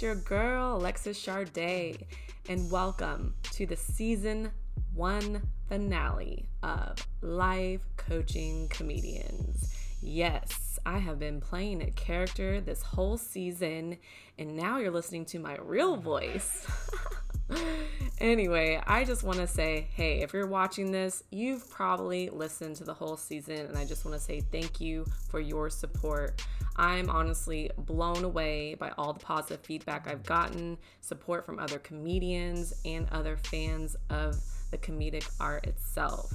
Your girl, Alexis Charday, and welcome to the season one finale of Life Coaching Comedians. Yes, I have been playing a character this whole season, and now you're listening to my real voice. anyway, I just want to say hey, if you're watching this, you've probably listened to the whole season, and I just want to say thank you for your support. I'm honestly blown away by all the positive feedback I've gotten, support from other comedians, and other fans of the comedic art itself.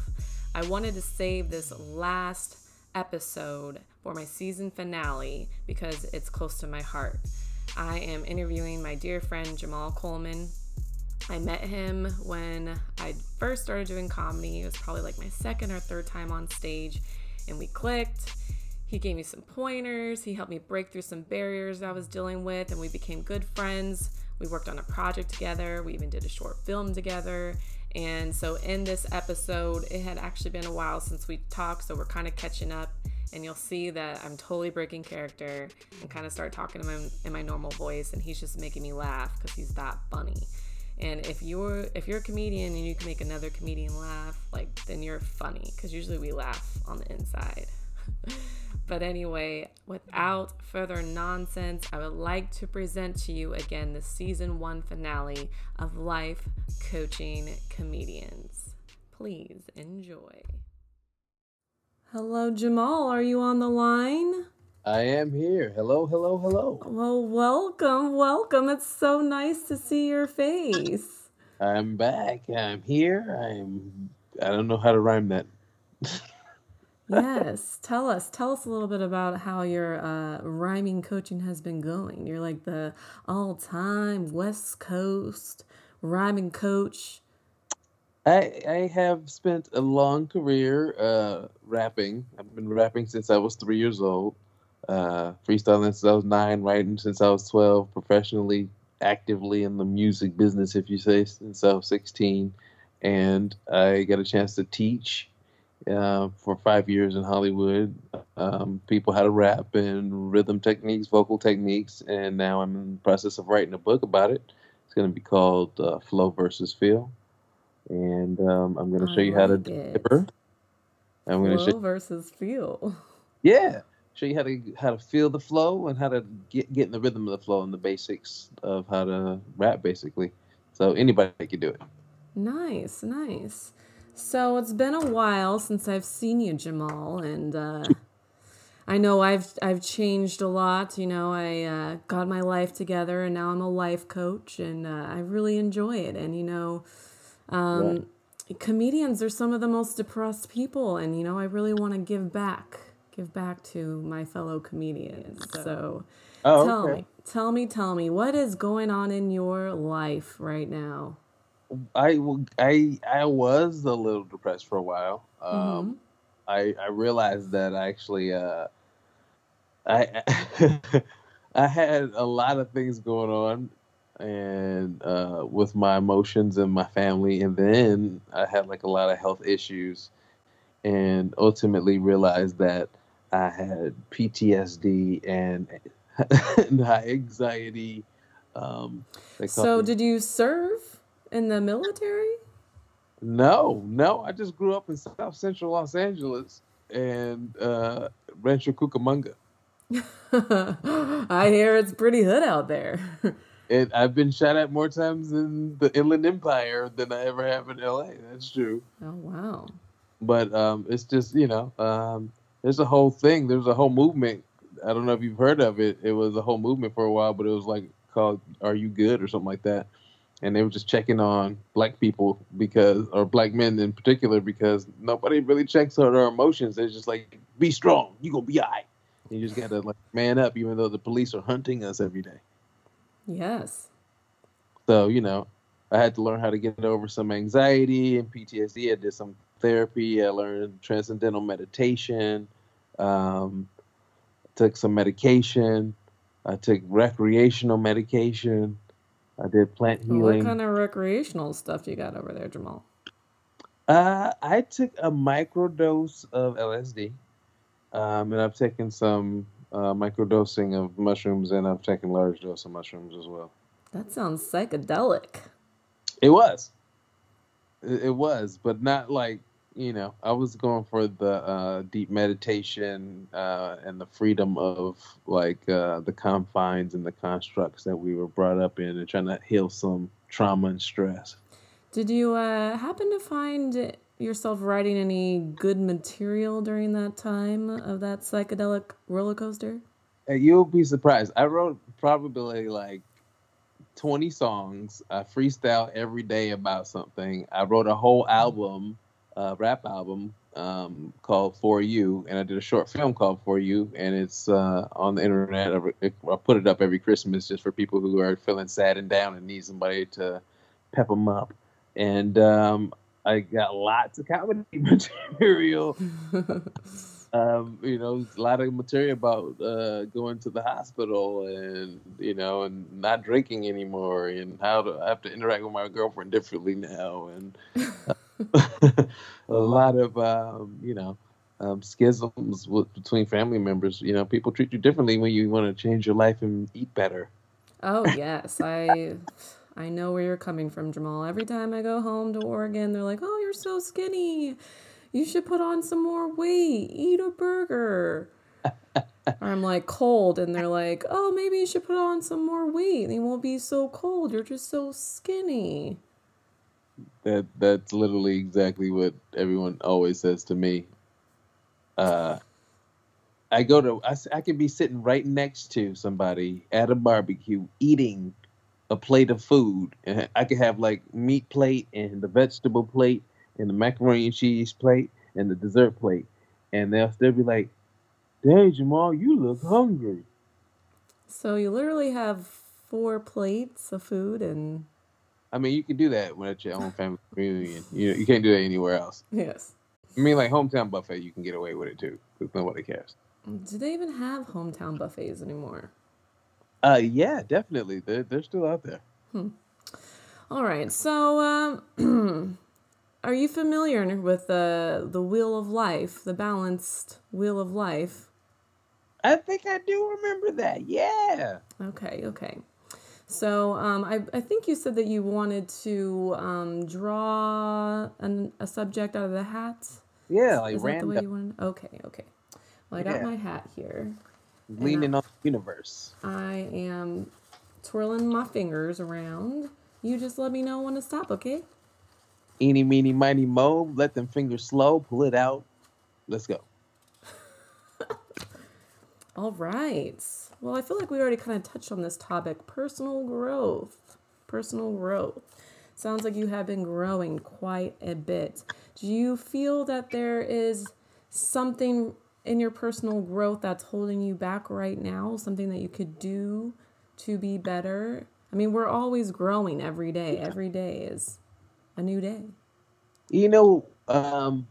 I wanted to save this last episode for my season finale because it's close to my heart. I am interviewing my dear friend Jamal Coleman. I met him when I first started doing comedy. It was probably like my second or third time on stage, and we clicked. He gave me some pointers. He helped me break through some barriers I was dealing with, and we became good friends. We worked on a project together. We even did a short film together. And so, in this episode, it had actually been a while since we talked, so we're kind of catching up. And you'll see that I'm totally breaking character and kind of start talking to him in my normal voice, and he's just making me laugh because he's that funny. And if you're if you're a comedian and you can make another comedian laugh, like then you're funny because usually we laugh on the inside. but anyway, without further nonsense, I would like to present to you again the season one finale of Life Coaching Comedians. Please enjoy. Hello, Jamal. Are you on the line? I am here. Hello, hello, hello. Well, welcome, welcome. It's so nice to see your face. I'm back. I'm here. I'm. I don't know how to rhyme that. yes, tell us. Tell us a little bit about how your uh, rhyming coaching has been going. You're like the all-time West Coast rhyming coach. I I have spent a long career uh, rapping. I've been rapping since I was three years old. Uh, freestyling since I was nine, writing since I was twelve, professionally, actively in the music business, if you say, since I was sixteen. And I got a chance to teach uh, for five years in Hollywood. Um, people how to rap and rhythm techniques, vocal techniques, and now I'm in the process of writing a book about it. It's going to be called uh, Flow versus Feel, and um, I'm going to show you how to deliver. I'm going to show versus feel. Yeah, show you how to how to feel the flow and how to get get in the rhythm of the flow and the basics of how to rap, basically. So anybody can do it. Nice, nice. So it's been a while since I've seen you, Jamal, and uh, I know I've I've changed a lot. You know, I uh, got my life together, and now I'm a life coach, and uh, I really enjoy it. And you know, um, yeah. comedians are some of the most depressed people, and you know, I really want to give back, give back to my fellow comedians. So, oh, tell okay. me, tell me, tell me, what is going on in your life right now? I I I was a little depressed for a while. Um, mm-hmm. I I realized that actually uh, I I had a lot of things going on and uh, with my emotions and my family, and then I had like a lot of health issues, and ultimately realized that I had PTSD and, and high anxiety. Um, so, did you serve? in the military? No, no. I just grew up in South Central Los Angeles and uh, Rancho Cucamonga. I hear it's pretty hood out there. and I've been shot at more times in the Inland Empire than I ever have in LA. That's true. Oh wow. But um, it's just you know, um, there's a whole thing. There's a whole movement. I don't know if you've heard of it. It was a whole movement for a while, but it was like called "Are You Good" or something like that and they were just checking on black people because, or black men in particular, because nobody really checks on their emotions. They're just like, "Be strong, you gonna be alright." You just gotta like man up, even though the police are hunting us every day. Yes. So you know, I had to learn how to get over some anxiety and PTSD. I did some therapy. I learned transcendental meditation. Um, took some medication. I took recreational medication. I did plant healing. What kind of recreational stuff you got over there, Jamal? Uh, I took a microdose of LSD, um, and I've taken some uh, microdosing of mushrooms, and I've taken large dose of mushrooms as well. That sounds psychedelic. It was. It, it was, but not like you know. I was going for the uh, deep meditation uh, and the freedom of like uh, the confines and the constructs that we were brought up in, and trying to heal some trauma and stress. Did you uh, happen to find yourself writing any good material during that time of that psychedelic roller coaster? You'll be surprised. I wrote probably like 20 songs. I freestyle every day about something. I wrote a whole album, uh, rap album um, called For You, and I did a short film called For You, and it's uh, on the internet. I, I put it up every Christmas just for people who are feeling sad and down and need somebody to pep them up. And um, I got lots of comedy material. um, you know, a lot of material about uh, going to the hospital and you know, and not drinking anymore, and how to I have to interact with my girlfriend differently now, and uh, a lot of um, you know. Um, schisms with, between family members. You know, people treat you differently when you want to change your life and eat better. Oh yes, I I know where you're coming from, Jamal. Every time I go home to Oregon, they're like, "Oh, you're so skinny you should put on some more weight, eat a burger. I'm like cold, and they're like, oh, maybe you should put on some more weight. And You won't be so cold. You're just so skinny. That that's literally exactly what everyone always says to me. Uh, I go to I, I can be sitting right next to somebody at a barbecue eating a plate of food, and I could have like meat plate and the vegetable plate and the macaroni and cheese plate and the dessert plate, and they'll still be like, "Dang, Jamal, you look hungry." So you literally have four plates of food, and I mean, you can do that when at your own family reunion. You know, you can't do that anywhere else. Yes. I mean, like hometown buffet, you can get away with it too, because nobody cares. Do they even have hometown buffets anymore? Uh, yeah, definitely. They're they're still out there. Hmm. All right, so um, Are you familiar with the the wheel of life, the balanced wheel of life? I think I do remember that. Yeah. Okay. Okay. So um, I, I think you said that you wanted to um, draw an, a subject out of the hat. Yeah, like Is. That the way you wanted? Okay. Okay. Well, I got Yeah. my hat here. Leaning on the universe. I am twirling my fingers around. You just let me know when to stop, okay? Eeny, meeny, miny, mo. Let them fingers slow. Pull it out. Let's go. All right. Well, I feel like we already kind of touched on this topic personal growth. Personal growth. Sounds like you have been growing quite a bit. Do you feel that there is something in your personal growth that's holding you back right now? Something that you could do to be better? I mean, we're always growing every day. Every day is a new day. You know, um,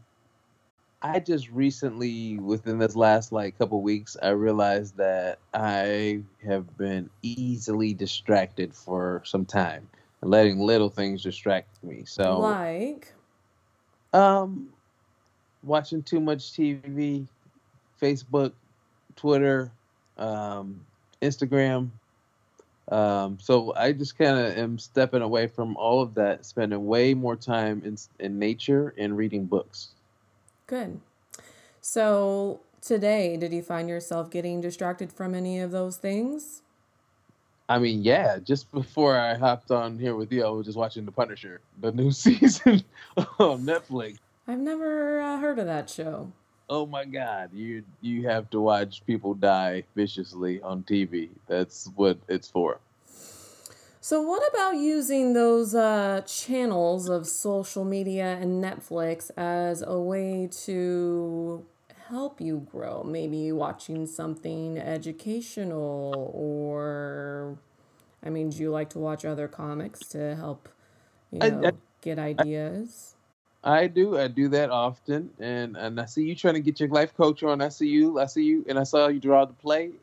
I just recently, within this last like couple weeks, I realized that I have been easily distracted for some time, letting little things distract me. So, Like, um, watching too much TV, Facebook, Twitter, um, Instagram. Um, so I just kind of am stepping away from all of that, spending way more time in in nature and reading books. Good. So today, did you find yourself getting distracted from any of those things? I mean, yeah, just before I hopped on here with you, I was just watching The Punisher, the new season on Netflix. I've never uh, heard of that show. Oh my God, you you have to watch people die viciously on TV. That's what it's for. So, what about using those uh, channels of social media and Netflix as a way to help you grow? Maybe watching something educational, or I mean, do you like to watch other comics to help you know I- get ideas? I do. I do that often, and and I see you trying to get your life coach on. I see you. I see you, and I saw you draw the play.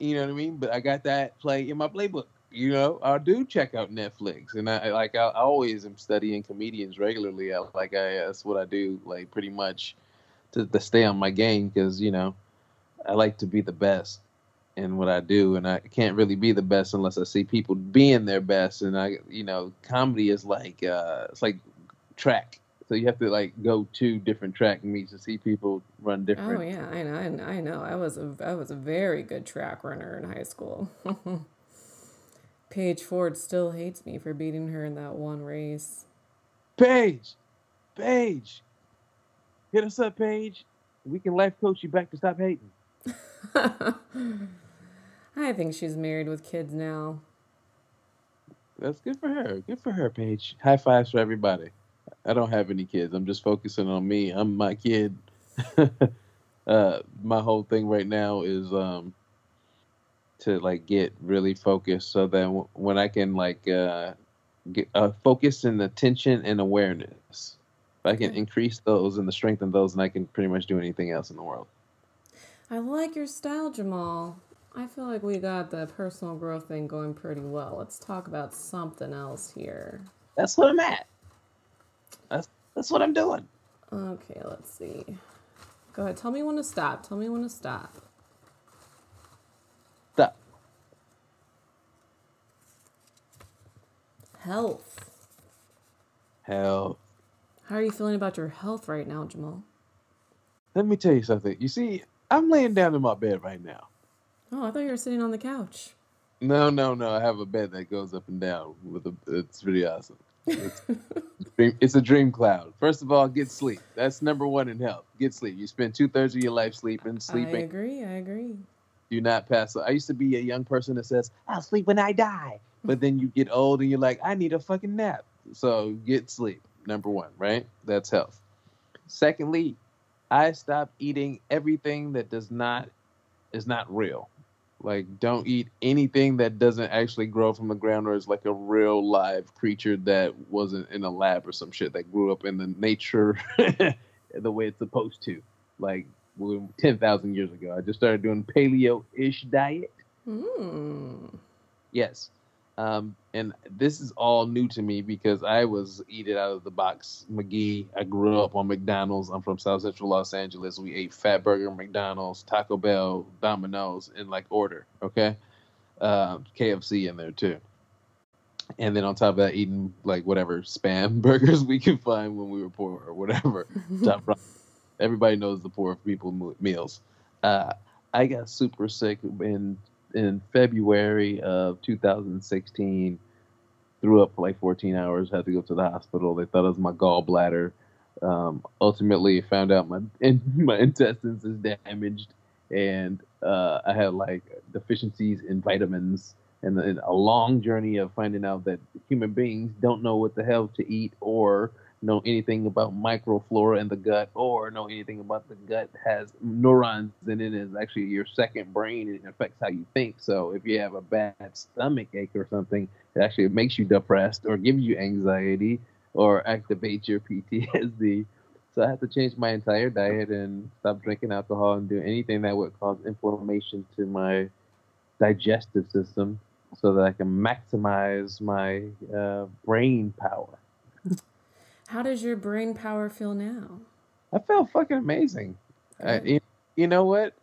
You know what I mean? But I got that play in my playbook. You know, I do check out Netflix, and I like. I, I always am studying comedians regularly. I, like I that's what I do. Like pretty much to, to stay on my game because you know I like to be the best. in what I do, and I can't really be the best unless I see people being their best. And I, you know, comedy is like uh, it's like track. So you have to like go to different track meets to see people run different. Oh yeah, I know. I know. I was a I was a very good track runner in high school. Paige Ford still hates me for beating her in that one race. Paige, Paige, hit us up, Paige. We can life coach you back to stop hating. I think she's married with kids now. That's good for her. Good for her, Paige. High fives for everybody. I don't have any kids. I'm just focusing on me. I'm my kid. uh, my whole thing right now is um, to like get really focused so that w- when I can like uh, get uh, focus and attention and awareness, if I can increase those and the strength of those, and I can pretty much do anything else in the world. I like your style, Jamal. I feel like we got the personal growth thing going pretty well. Let's talk about something else here. That's what I'm at. That's that's what I'm doing. Okay, let's see. Go ahead. Tell me when to stop. Tell me when to stop. Stop. Health. Hell, How are you feeling about your health right now, Jamal? let me tell you something. You see, I'm laying down in my bed right now. Oh, I thought you were sitting on the couch. No, no, no. I have a bed that goes up and down with a. It's pretty awesome. It's, dream- it's a dream cloud. First of all, get sleep. That's number one in health. Get sleep. You spend two thirds of your life sleeping. Sleeping. I agree. I agree. Do not pass. I used to be a young person that says, "I'll sleep when I die," but then you get old and you're like, "I need a fucking nap." So get sleep. Number one, right? That's health. Secondly, I stopped eating everything that does not is not real. Like, don't eat anything that doesn't actually grow from the ground or is like a real live creature that wasn't in a lab or some shit that grew up in the nature the way it's supposed to. Like well, 10,000 years ago. I just started doing paleo ish diet. Mm. Yes. Um, and this is all new to me because I was eat it out of the box McGee. I grew up on McDonald's. I'm from South Central Los Angeles. We ate Fatburger, McDonald's, Taco Bell, Domino's in like order. Okay. Uh, KFC in there too. And then on top of that, eating like whatever spam burgers we could find when we were poor or whatever. Top. Everybody knows the poor people meals. Uh, I got super sick in in February of 2016. Threw up for like 14 hours. Had to go to the hospital. They thought it was my gallbladder. Um, ultimately, found out my in, my intestines is damaged, and uh, I had like deficiencies in vitamins. And, then a long journey of finding out that human beings don't know what the hell to eat or know anything about microflora in the gut or know anything about the gut has neurons in it is actually your second brain and it affects how you think. So if you have a bad stomach ache or something it actually makes you depressed or gives you anxiety or activates your ptsd so i had to change my entire diet and stop drinking alcohol and do anything that would cause inflammation to my digestive system so that i can maximize my uh, brain power How does your brain power feel now? I felt fucking amazing. I, you, you know what?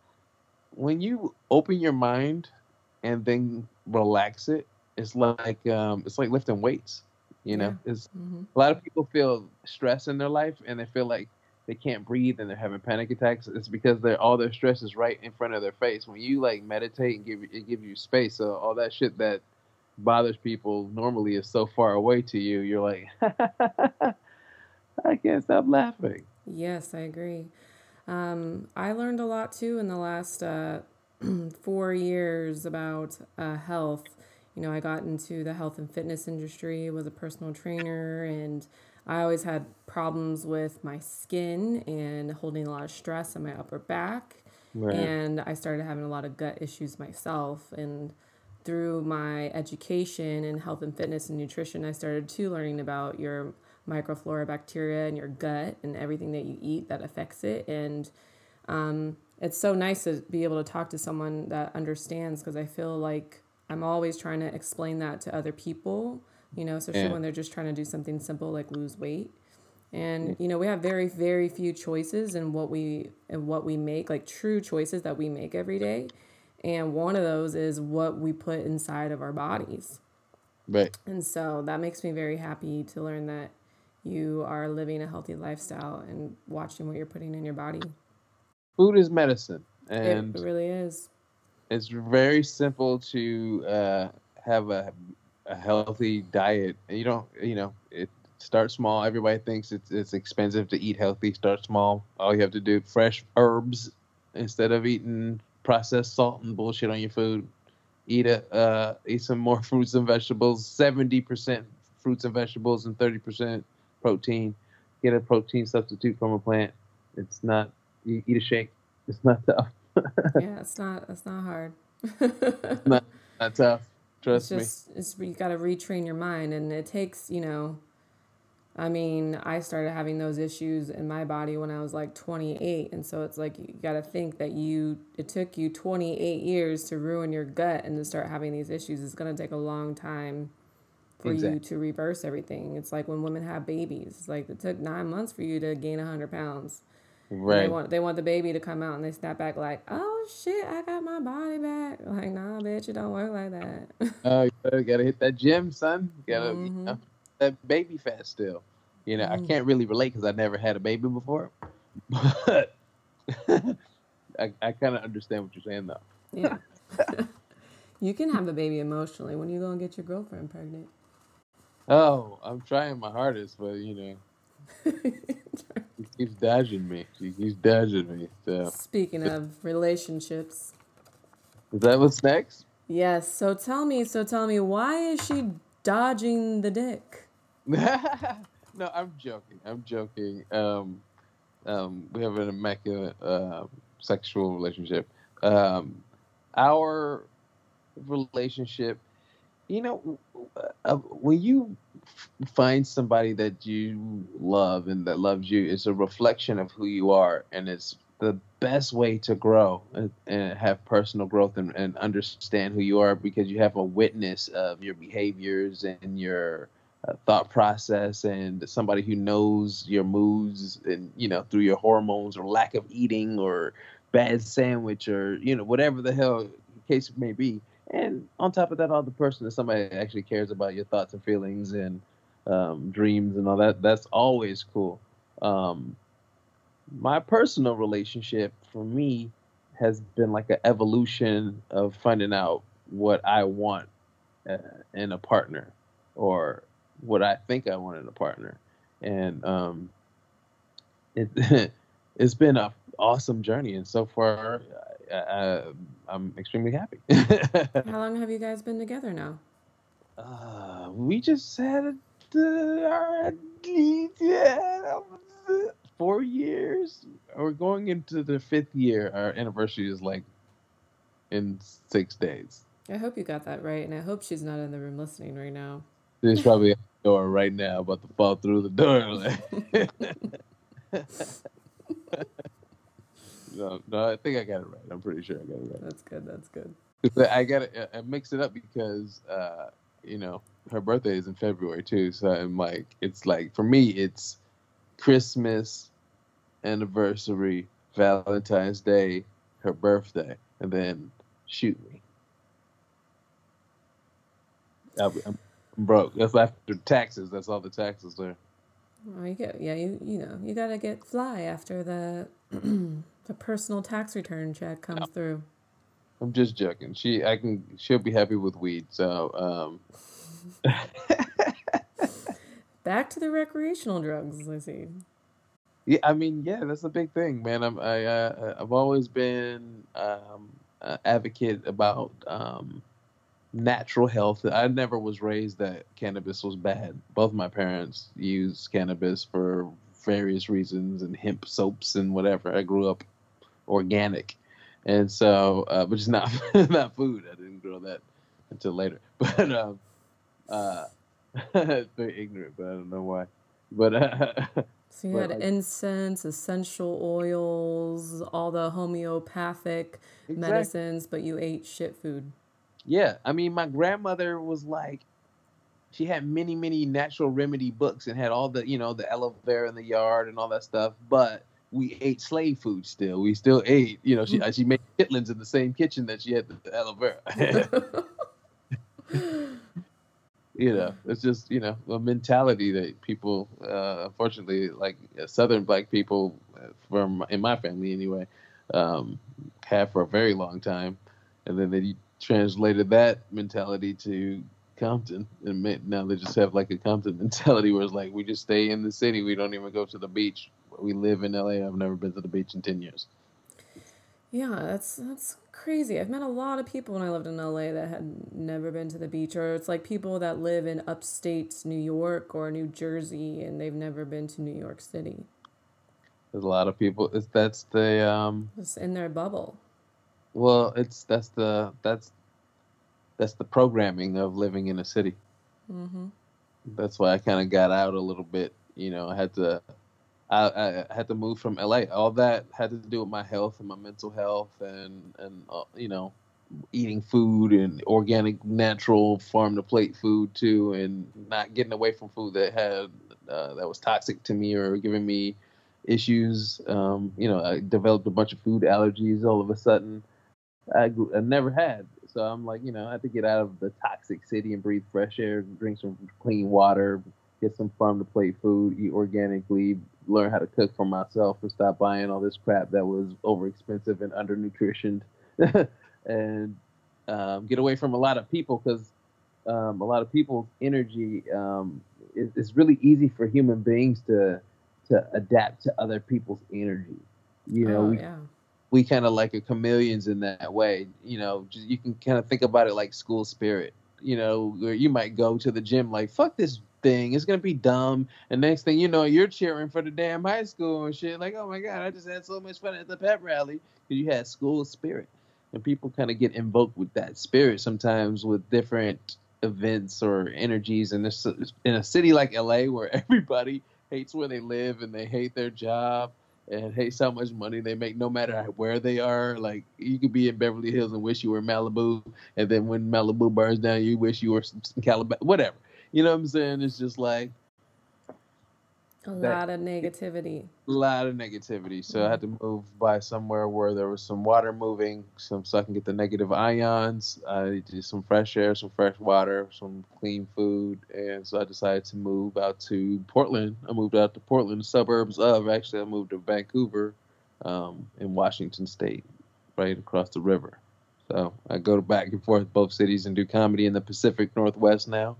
When you open your mind and then relax it, it's like um, it's like lifting weights. You know, it's hmm a lot of people feel stress in their life and they feel like they can't breathe and they're having panic attacks. It's because they're all their stress is right in front of their face. When you like meditate and give it give you space, so all that shit that bothers people normally is so far away to you. You're like, I can't stop laughing. Yes, I agree. Um, I learned a lot too in the last uh, four years about uh, health. You know, I got into the health and fitness industry, was a personal trainer, and I always had problems with my skin and holding a lot of stress on my upper back. Right. And I started having a lot of gut issues myself. And through my education in health and fitness and nutrition, I started too learning about your microflora bacteria in your gut and everything that you eat that affects it. And um, it's so nice to be able to talk to someone that understands because I feel like I'm always trying to explain that to other people, you know, especially Yeah. when they're just trying to do something simple like lose weight. And you know, we have very very few choices in what we and what we make, like true choices that we make every day. And one of those is what we put inside of our bodies. Right. And so that makes me very happy to learn that you are living a healthy lifestyle and watching what you're putting in your body. Food is medicine, and it really is. It's very simple to uh, have a a healthy diet. You don't, you know, it start small. Everybody thinks it's it's expensive to eat healthy. Start small. All you have to do fresh herbs instead of eating processed salt and bullshit on your food. Eat a uh, eat some more fruits and vegetables. Seventy percent fruits and vegetables and thirty percent protein. Get a protein substitute from a plant. It's not. You eat a shake. It's not tough. yeah, it's not. It's not hard. not, not tough. Trust it's just, me. It's you got to retrain your mind, and it takes you know. I mean, I started having those issues in my body when I was like 28, and so it's like you got to think that you it took you 28 years to ruin your gut and to start having these issues. It's gonna take a long time for exactly. you to reverse everything. It's like when women have babies. It's like it took nine months for you to gain 100 pounds. Right. They want they want the baby to come out and they snap back like, oh shit, I got my body back. Like, nah, bitch, it don't work like that. Oh, uh, you gotta hit that gym, son. You gotta mm-hmm. you know, that baby fat still. You know, mm-hmm. I can't really relate because I never had a baby before, but I, I kind of understand what you're saying though. Yeah. you can have a baby emotionally when you go and get your girlfriend pregnant. Oh, I'm trying my hardest, but you know. He keeps dodging me. He keeps dodging me. So. Speaking of relationships. Is that what's next? Yes. So tell me, so tell me, why is she dodging the dick? no, I'm joking. I'm joking. Um, um, we have an immaculate uh, sexual relationship. Um, our relationship, you know, uh, when you find somebody that you love and that loves you? It's a reflection of who you are and it's the best way to grow and, and have personal growth and, and, understand who you are because you have a witness of your behaviors and your uh, thought process and somebody who knows your moods and you know through your hormones or lack of eating or bad sandwich or you know whatever the hell case may be and on top of that, all the person is somebody that actually cares about your thoughts and feelings and um, dreams and all that. That's always cool. Um, my personal relationship for me has been like an evolution of finding out what I want uh, in a partner or what I think I want in a partner. And um, it, it's been an awesome journey. And so far, I, I'm extremely happy. How long have you guys been together now? Uh, we just had uh, yeah, four years. We're going into the fifth year. Our anniversary is like in six days. I hope you got that right, and I hope she's not in the room listening right now. She's probably at the door right now, about to fall through the door. No, no, I think I got it right. I'm pretty sure I got it right. That's good. That's good. I got it. I mix it up because uh, you know her birthday is in February too. So I'm like, it's like for me, it's Christmas, anniversary, Valentine's Day, her birthday, and then shoot me. I'm broke. That's after taxes. That's all the taxes there. Oh, you get yeah. You you know you gotta get fly after the the personal tax return check comes no. through. I'm just joking. She, I can, she'll be happy with weed. So, um. back to the recreational drugs, Lizzie. Yeah, I mean, yeah, that's a big thing, man. I'm, I, uh, I've always been um, an advocate about um, natural health. I never was raised that cannabis was bad. Both my parents used cannabis for various reasons and hemp soaps and whatever. I grew up organic, and so uh, which is not not food. I didn't grow that until later, but um, uh, very ignorant, but I don't know why. But uh, so you had incense, essential oils, all the homeopathic exactly. medicines, but you ate shit food. Yeah, I mean, my grandmother was like, she had many, many natural remedy books and had all the, you know, the aloe vera in the yard and all that stuff. But we ate slave food still. We still ate, you know, she she made chitlins in the same kitchen that she had the aloe vera. you know, it's just you know a mentality that people, uh, unfortunately, like uh, Southern black people, uh, from in my family anyway, um, have for a very long time, and then they translated that mentality to Compton, and now they just have like a Compton mentality where it's like we just stay in the city, we don't even go to the beach. We live in LA. I've never been to the beach in ten years. Yeah, that's that's crazy. I've met a lot of people when I lived in LA that had never been to the beach, or it's like people that live in upstate New York or New Jersey and they've never been to New York City. There's a lot of people. It's, that's the um. It's in their bubble. Well, it's that's the that's that's the programming of living in a city. Mm-hmm. That's why I kind of got out a little bit. You know, I had to I, I, had to move from LA. All that had to do with my health and my mental health, and and uh, you know, eating food and organic, natural, farm to plate food too, and not getting away from food that had uh, that was toxic to me or giving me issues. Um, you know, I developed a bunch of food allergies all of a sudden. I, grew, I never had. So I'm like, you know, I have to get out of the toxic city and breathe fresh air, drink some clean water, get some farm to plate food, eat organically, learn how to cook for myself, and stop buying all this crap that was overexpensive and undernutritioned, and um, get away from a lot of people because um, a lot of people's energy um, is, it's really easy for human beings to to adapt to other people's energy. You know, oh, we, yeah. We kind of like a chameleons in that way. You know, just, you can kind of think about it like school spirit. You know, where you might go to the gym like, fuck this thing. It's gonna be dumb. And next thing you know, you're cheering for the damn high school and shit. Like, oh my god, I just had so much fun at the pep rally because you had school spirit. And people kind of get invoked with that spirit sometimes with different events or energies. And in a city like LA where everybody hates where they live and they hate their job and hates how much money they make no matter where they are. Like you could be in Beverly Hills and wish you were in Malibu, and then when Malibu burns down, you wish you were in Calabasas. Whatever. You know what I'm saying? It's just like a lot of negativity. A lot of negativity. So mm-hmm. I had to move by somewhere where there was some water moving, some so I can get the negative ions. I did some fresh air, some fresh water, some clean food, and so I decided to move out to Portland. I moved out to Portland, suburbs of. Actually, I moved to Vancouver, um, in Washington State, right across the river. So I go back and forth both cities and do comedy in the Pacific Northwest now.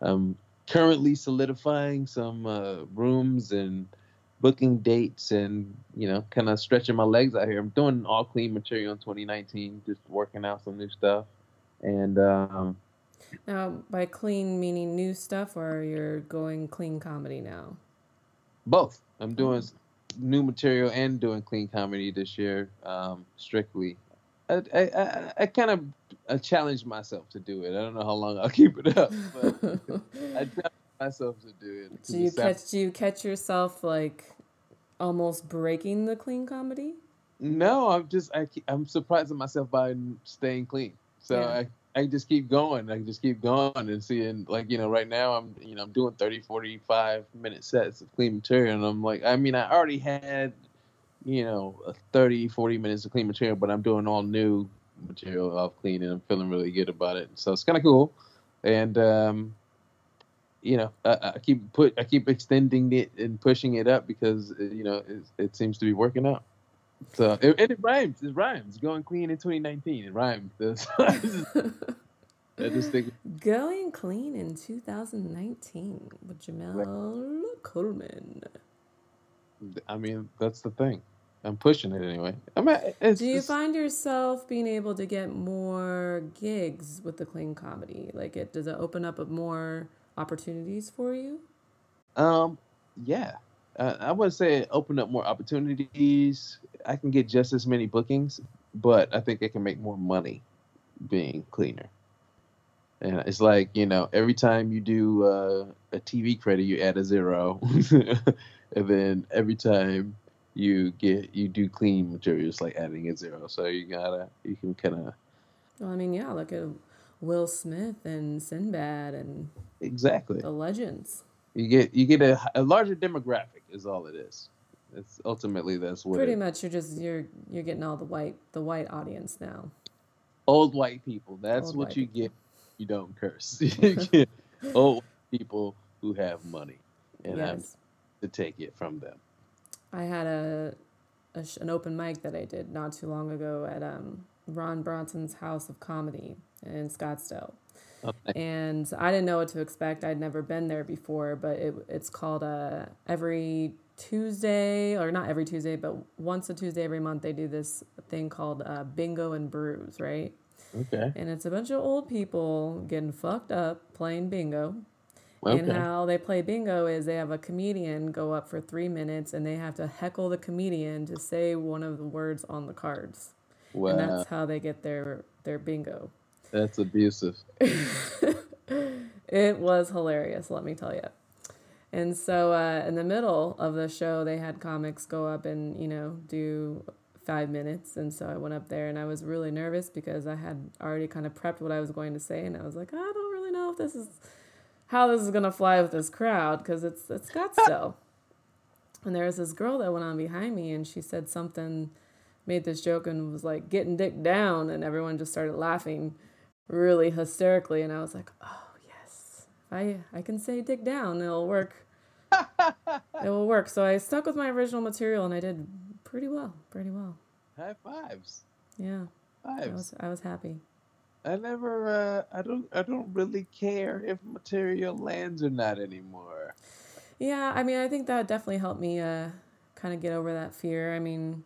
I'm currently solidifying some uh, rooms and booking dates and you know kind of stretching my legs out here. I'm doing all clean material in 2019 just working out some new stuff and um now by clean meaning new stuff or you're going clean comedy now? Both. I'm doing new material and doing clean comedy this year um strictly I, I, I kind of I challenged myself to do it. I don't know how long I'll keep it up, but I challenged myself to do it. Do you catch do you catch yourself like almost breaking the clean comedy? No, I'm just I, I'm surprising myself by staying clean. So yeah. I I just keep going. I just keep going and seeing like you know right now I'm you know I'm doing 30 45 minute sets of clean material and I'm like I mean I already had you know 30 40 minutes of clean material but i'm doing all new material off clean and i'm feeling really good about it. So it's kind of cool. And um you know I, I, keep put i keep extending it and pushing it up because you know it, it seems to be working out. So it, it rhymes it rhymes. Going clean in 2019 it rhymes. I just think going clean in 2019 with Jamal Coleman. I mean, that's the thing. I'm pushing it anyway. I mean, do you find yourself being able to get more gigs with the clean comedy? Like, it does it open up more opportunities for you? Um, yeah. Uh, I would say it opened up more opportunities. I can get just as many bookings, but I think I can make more money being cleaner. And it's like you know, every time you do uh, a TV credit, you add a zero, and then every time you get you do clean materials like adding a zero. So you gotta you can kind of. Well, I mean, yeah, look at Will Smith and Sinbad and exactly the legends. You get you get a, a larger demographic is all it is. It's ultimately that's what Pretty it, much, you're just you're you're getting all the white the white audience now. old white people. That's Old what you people. get. You don't curse. you get old people who have money, and I'm yes, to take it from them. I had a, a sh- an open mic that I did not too long ago at um, Ron Bronson's House of Comedy in Scottsdale. Okay. and I didn't know what to expect. I'd never been there before, but it, it's called uh, every Tuesday, or not every Tuesday, but once a Tuesday every month, they do this thing called uh, Bingo and Brews, right? Okay. And it's a bunch of old people getting fucked up playing bingo. And how they play bingo is they have a comedian go up for three minutes and they have to heckle the comedian to say one of the words on the cards. And that's how they get their, their bingo. that's abusive. It was hilarious, let me tell you. And so, uh, in the middle of the show, they had comics go up and, you know, do five minutes. And so I went up there and I was really nervous because I had already kind of prepped what I was going to say. And I was like, I don't really know if this is how this is going to fly with this crowd because it's, it's Scottsdale. Uh. and there was this girl that went on behind me and she said something, made this joke and was like, getting dick down. And everyone just started laughing really hysterically. And I was like, oh, yes. I, I can say dick down. It'll work. it will work. So I stuck with my original material and I did pretty well. Pretty well. High fives. Yeah. I Fives. was I was happy. I never. Uh, I don't. I don't really care if material lands or not anymore. Yeah, I mean I think that definitely helped me uh kind of get over that fear. I mean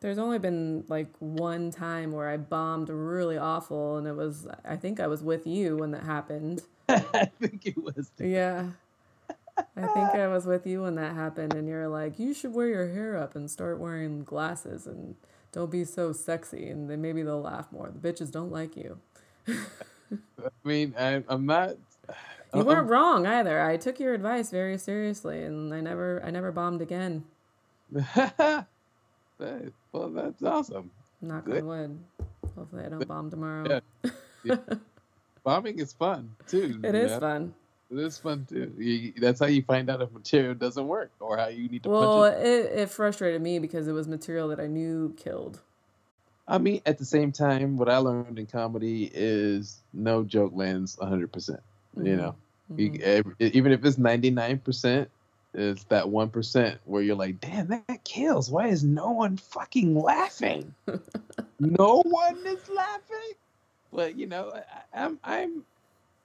there's only been like one time where I bombed really awful and it was I think I was with you when that happened. I think it was. Yeah. I think I was with you when that happened, and you're like, you should wear your hair up and start wearing glasses and don't be so sexy, and then maybe they'll laugh more. The bitches don't like you. I mean, I, I'm not. You I'm- weren't wrong either. I took your advice very seriously, and I never, I never bombed again. Hey, well, that's awesome. Knock on wood. Hopefully, I don't bomb tomorrow. Yeah. Bombing is fun too. It is know? fun. It is fun too. You, that's how you find out if material doesn't work or how you need to Well, punch it. it, it frustrated me because it was material that I knew killed. I mean, at the same time, what I learned in comedy is no joke lands 100. percent You know, You- Mhm. ev- even if it's 99 percent, it's that one percent where you're like, damn, that kills. Why is no one fucking laughing? no one is laughing. But you know, I, I'm I'm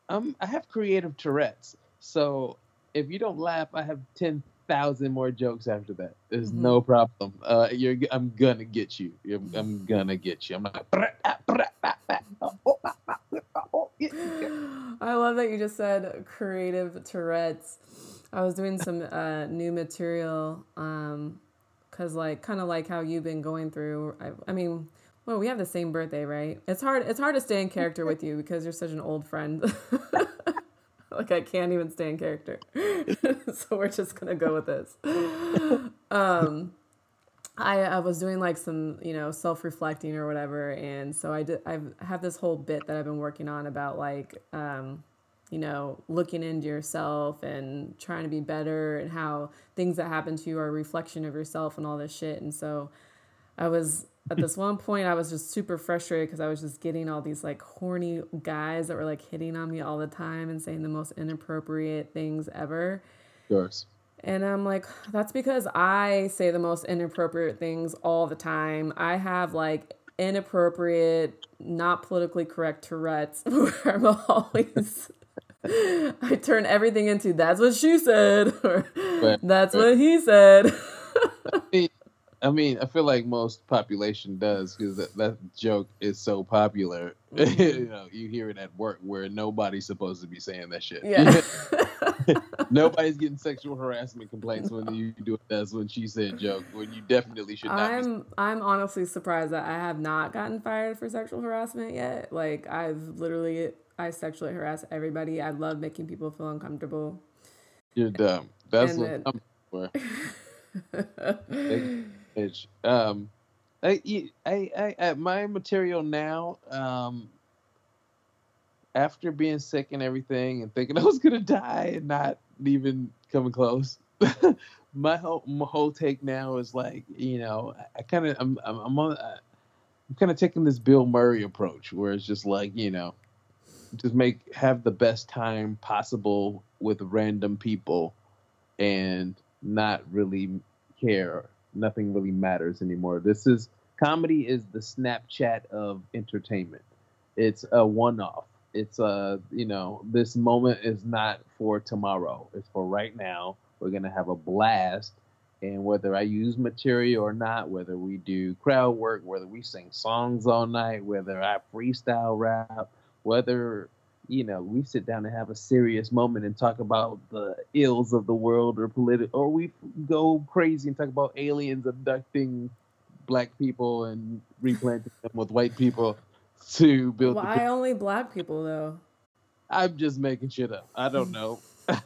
I'm I have creative Tourette's. So if you don't laugh, I have ten thousand more jokes after that. There's Mhm. no problem. Uh, you're I'm gonna get you. You're, I'm gonna get you. I'm like. I love that you just said creative Tourette's. I was doing some uh, new material um, cause like kind of like how you've been going through. I, I mean, well, we have the same birthday, right? It's hard. It's hard to stay in character with you because you're such an old friend. like I can't even stay in character. so we're just gonna go with this. Um, I, I was doing like some you know self reflecting or whatever, and so I did. I have this whole bit that I've been working on about like um, you know looking into yourself and trying to be better, and how things that happen to you are a reflection of yourself and all this shit. And so I was at this one point I was just super frustrated because I was just getting all these like horny guys that were like hitting on me all the time and saying the most inappropriate things ever. Yours. And I'm like, that's because I say the most inappropriate things all the time. I have like inappropriate, not politically correct Tourette's where I'm always. I turn everything into that's what she said or that's what he said. I mean, I feel like most population does because that, that joke is so popular. Mm-hmm. you know, you hear it at work where nobody's supposed to be saying that shit. yeah. Nobody's getting sexual harassment complaints when you do it. That's when she said joke. When you definitely should not. I'm I'm honestly surprised that I have not gotten fired for sexual harassment yet. Like I've literally I sexually harass everybody. I love making people feel uncomfortable. You're dumb. That's And what then- I'm for. Um, I, I, I, I, my material now. Um, after being sick and everything, and thinking I was gonna die and not even coming close, my whole my whole take now is like you know I kind of I'm I'm I'm, on, I'm kind of taking this Bill Murray approach where it's just like you know just make have the best time possible with random people and not really care nothing really matters anymore. This is comedy is the snapchat of entertainment. It's a one-off. It's a you know this moment is not for tomorrow. It's for right now. We're to have a blast. And whether I use material or not, whether we do crowd work, whether we sing songs all night, whether I freestyle rap, whether you know we sit down and have a serious moment and talk about the ills of the world or political, or we go crazy and talk about aliens abducting black people and replanting them with white people to build. Why the... only black people though? I'm just making shit up. I don't know.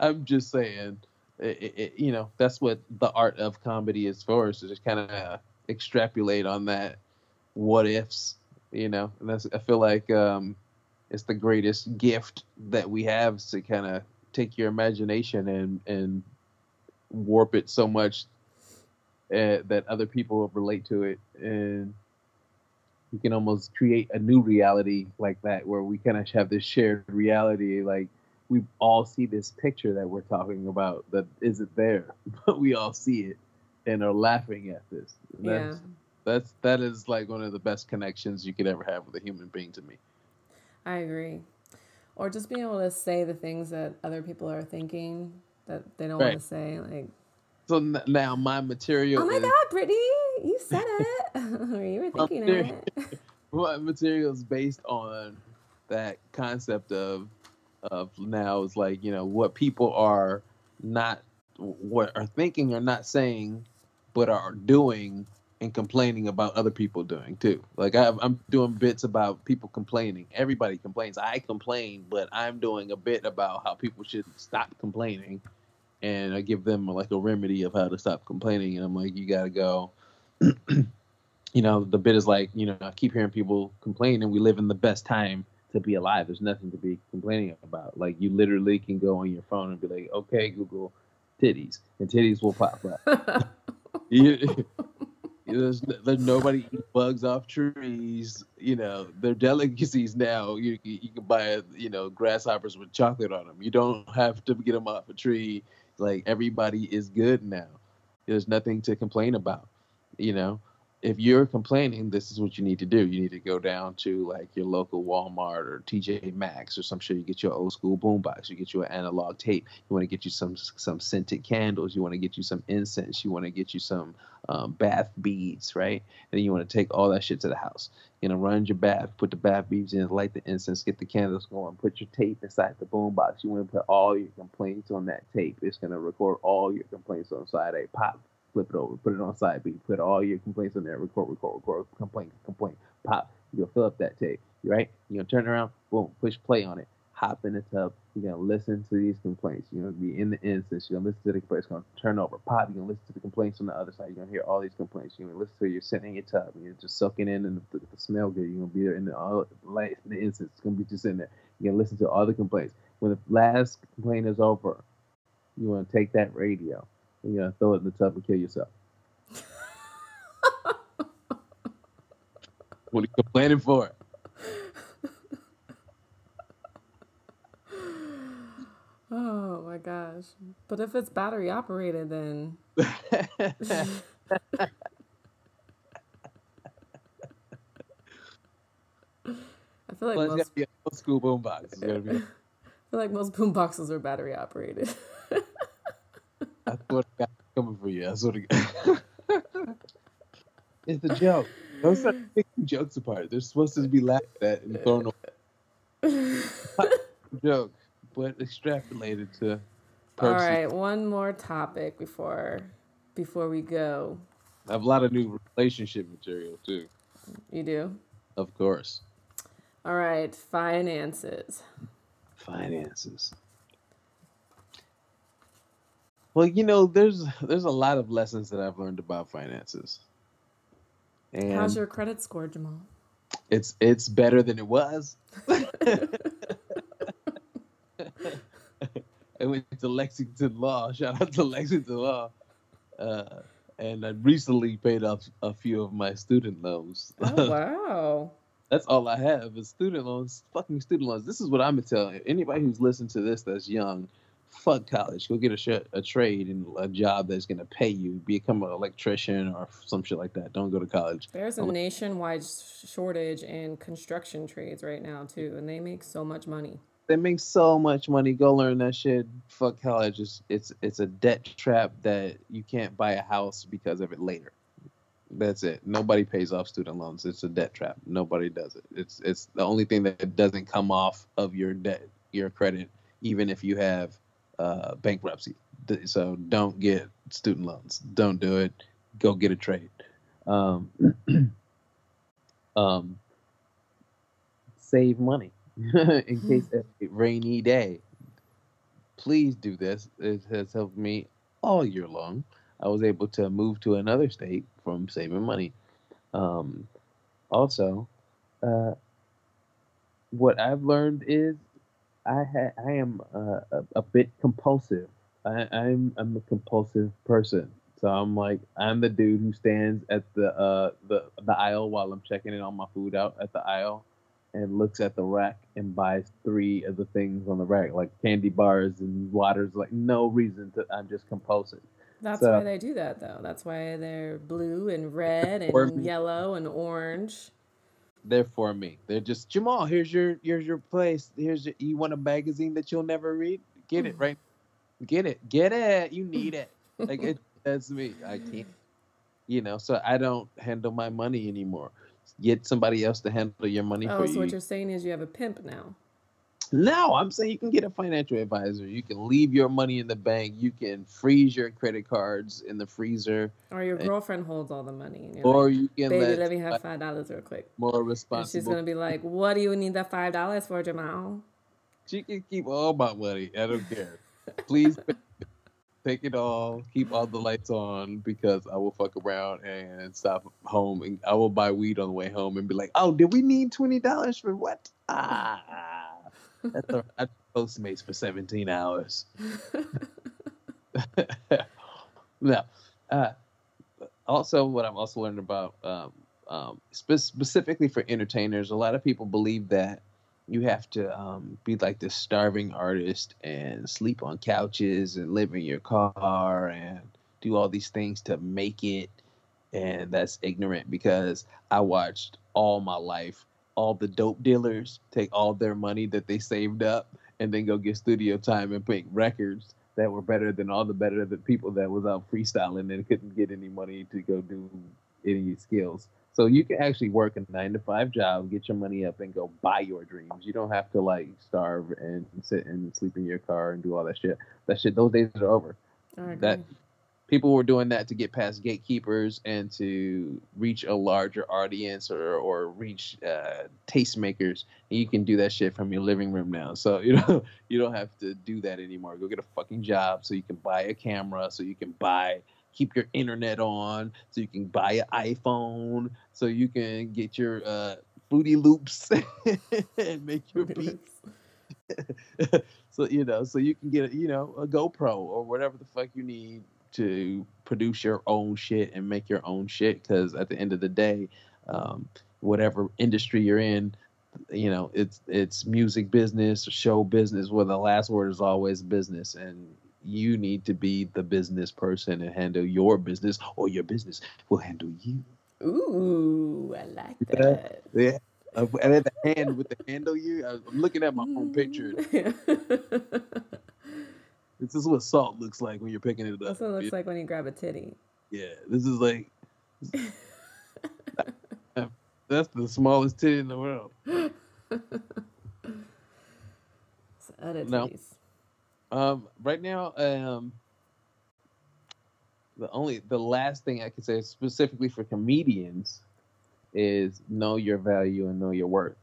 I'm just saying, it, it, you know, that's what the art of comedy is for, is to just kind of extrapolate on that what ifs, you know. And that's I feel like um, it's the greatest gift that we have to kind of take your imagination and and warp it so much uh, that other people relate to it and you can almost create a new reality like that where we kind of have this shared reality like we all see this picture that we're talking about that isn't there but we all see it and are laughing at this yeah. That's that's like one of the best connections you could ever have with a human being to me i agree or just being able to say the things that other people are thinking that they don't right. want to say like so now my material oh my is, god brittany you said it or you were thinking it. what material is based on that concept of of now is like you know what people are not what are thinking or not saying, but are doing and complaining about other people doing too. Like i am doing bits about people complaining. Everybody complains. I complain, but I'm doing a bit about how people should stop complaining, and I give them like a remedy of how to stop complaining. And I'm like, you gotta go. you know, the bit is like, you know, I keep hearing people complain, and we live in the best time to be alive. There's nothing to be complaining about. Like you literally can go on your phone and be like, okay, Google titties, and titties will pop up. you, there's, there's nobody eat bugs off trees. You know, they're delicacies now. You you can buy you know grasshoppers with chocolate on them. You don't have to get them off a tree. Like everybody is good now. There's nothing to complain about. You know, if you're complaining, this is what you need to do. You need to go down to like your local Walmart or TJ Maxx or some shit. You get your old school boombox. You get you an analog tape. You want to get you some some scented candles. You want to get you some incense. You want to get you some um, bath beads, right? And then you want to take all that shit to the house. You know, run your bath, put the bath beads in, light the incense, get the candles going, put your tape inside the boombox. You want to put all your complaints on that tape. It's gonna record all your complaints on side A. Pop flip it over, put it on side B, put all your complaints in there, record, record, record, complaint, complaint, pop. You're gonna fill up that tape, right? You're gonna turn around, boom, push play on it, hop in the tub. You're gonna listen to these complaints. You're gonna be in the instance. You're gonna listen to the complaints. It's gonna turn over, pop. You're gonna listen to the complaints on the other side. You're gonna hear all these complaints. You're gonna listen to. You're sitting in your tub. You're just soaking in, and the, the smell good. You're gonna be there in the all light, the instance. It's gonna be just in there. You're gonna listen to all the complaints. When the last complaint is over, you wanna take that radio and you're gonna throw it in the tub and kill yourself. What are you complaining for? Oh my gosh. But if it's battery operated, then. I feel like well, most... old school boombox. I feel like most boom boxes are battery operated. I thought got coming for you. I sort of. it's the joke. Don't start picking jokes apart. They're supposed to be laughed at and thrown away. joke, but extrapolated to. Person. All right, one more topic before before we go. I have a lot of new relationship material too. You do? Of course. All right, finances. Finances. Well, you know, there's there's a lot of lessons that I've learned about finances. And How's your credit score, Jamal? It's it's better than it was. I went to Lexington Law. Shout out to Lexington Law. Uh, and I recently paid off a few of my student loans. Oh wow. That's all I have is student loans, fucking student loans. This is what I'm gonna tell you. Anybody who's listening to this that's young, fuck college. Go get a, sh- a trade and a job that's gonna pay you. Become an electrician or some shit like that. Don't go to college. There's a nationwide shortage in construction trades right now too, and they make so much money. They make so much money. Go learn that shit. Fuck college. It's it's it's a debt trap that you can't buy a house because of it later. That's it. Nobody pays off student loans. It's a debt trap. Nobody does it. It's it's the only thing that doesn't come off of your debt, your credit, even if you have uh, bankruptcy. So don't get student loans. Don't do it. Go get a trade. Um, um, save money in case of a rainy day. Please do this. It has helped me all year long. I was able to move to another state from saving money. Um, also, uh, what I've learned is I ha- I am uh, a, a bit compulsive. I, I'm I'm a compulsive person. So I'm like I'm the dude who stands at the uh the the aisle while I'm checking in on my food out at the aisle and looks at the rack and buys three of the things on the rack, like candy bars and waters, like no reason to I'm just compulsive. That's so, why they do that though. That's why they're blue and red and yellow and orange. They're for me. They're just Jamal. Here's your here's your place. Here's your, you want a magazine that you'll never read. Get it hmm. right. Get it. Get it. You hmm. need it. Like it. That's me. I can't. You know. So I don't handle my money anymore. Get somebody else to handle your money oh, for so you. So what you're saying is you have a pimp now. No, I'm saying you can get a financial advisor. You can leave your money in the bank. You can freeze your credit cards in the freezer. Or your girlfriend holds all the money. or like, you can baby, let, let me have five dollars real quick. More responsible. And she's gonna be like, "What do you need that five dollars for, Jamal?" She can keep all my money. I don't care. Please take it all. Keep all the lights on because I will fuck around and stop home and I will buy weed on the way home and be like, "Oh, did we need twenty dollars for what?" Ah. That's a, that's Postmates for 17 hours. no. Uh, also, what I've also learned about, um, um, spe- specifically for entertainers, a lot of people believe that you have to um, be like this starving artist and sleep on couches and live in your car and do all these things to make it. And that's ignorant because I watched all my life all the dope dealers take all their money that they saved up and then go get studio time and make records that were better than all the better the people that was out freestyling and couldn't get any money to go do any skills. So you can actually work a nine to five job, get your money up, and go buy your dreams. You don't have to like starve and sit and sleep in your car and do all that shit. That shit, those days are over. That people were doing that to get past gatekeepers and to reach a larger audience or or reach uh, tastemakers. And you can do that shit from your living room now. So you know you don't have to do that anymore. Go get a fucking job so you can buy a camera, so you can buy keep your internet on, so you can buy an iPhone, so you can get your uh, Fruity Loops and make your beats. so you know, so you can get you know a GoPro or whatever the fuck you need to produce your own shit and make your own shit because at the end of the day um, whatever industry you're in you know it's it's music business show business where the last word is always business and you need to be the business person and handle your business or your business will handle you. Ooh i like that. yeah, yeah. and at the hand with the handle you i'm looking at my own picture This is what salt looks like when you're picking it up. That's what it looks like when you grab a titty. Yeah, this is like that's the smallest titty in the world. no. Um, right now, um, the only the last thing I can say specifically for comedians is know your value and know your worth.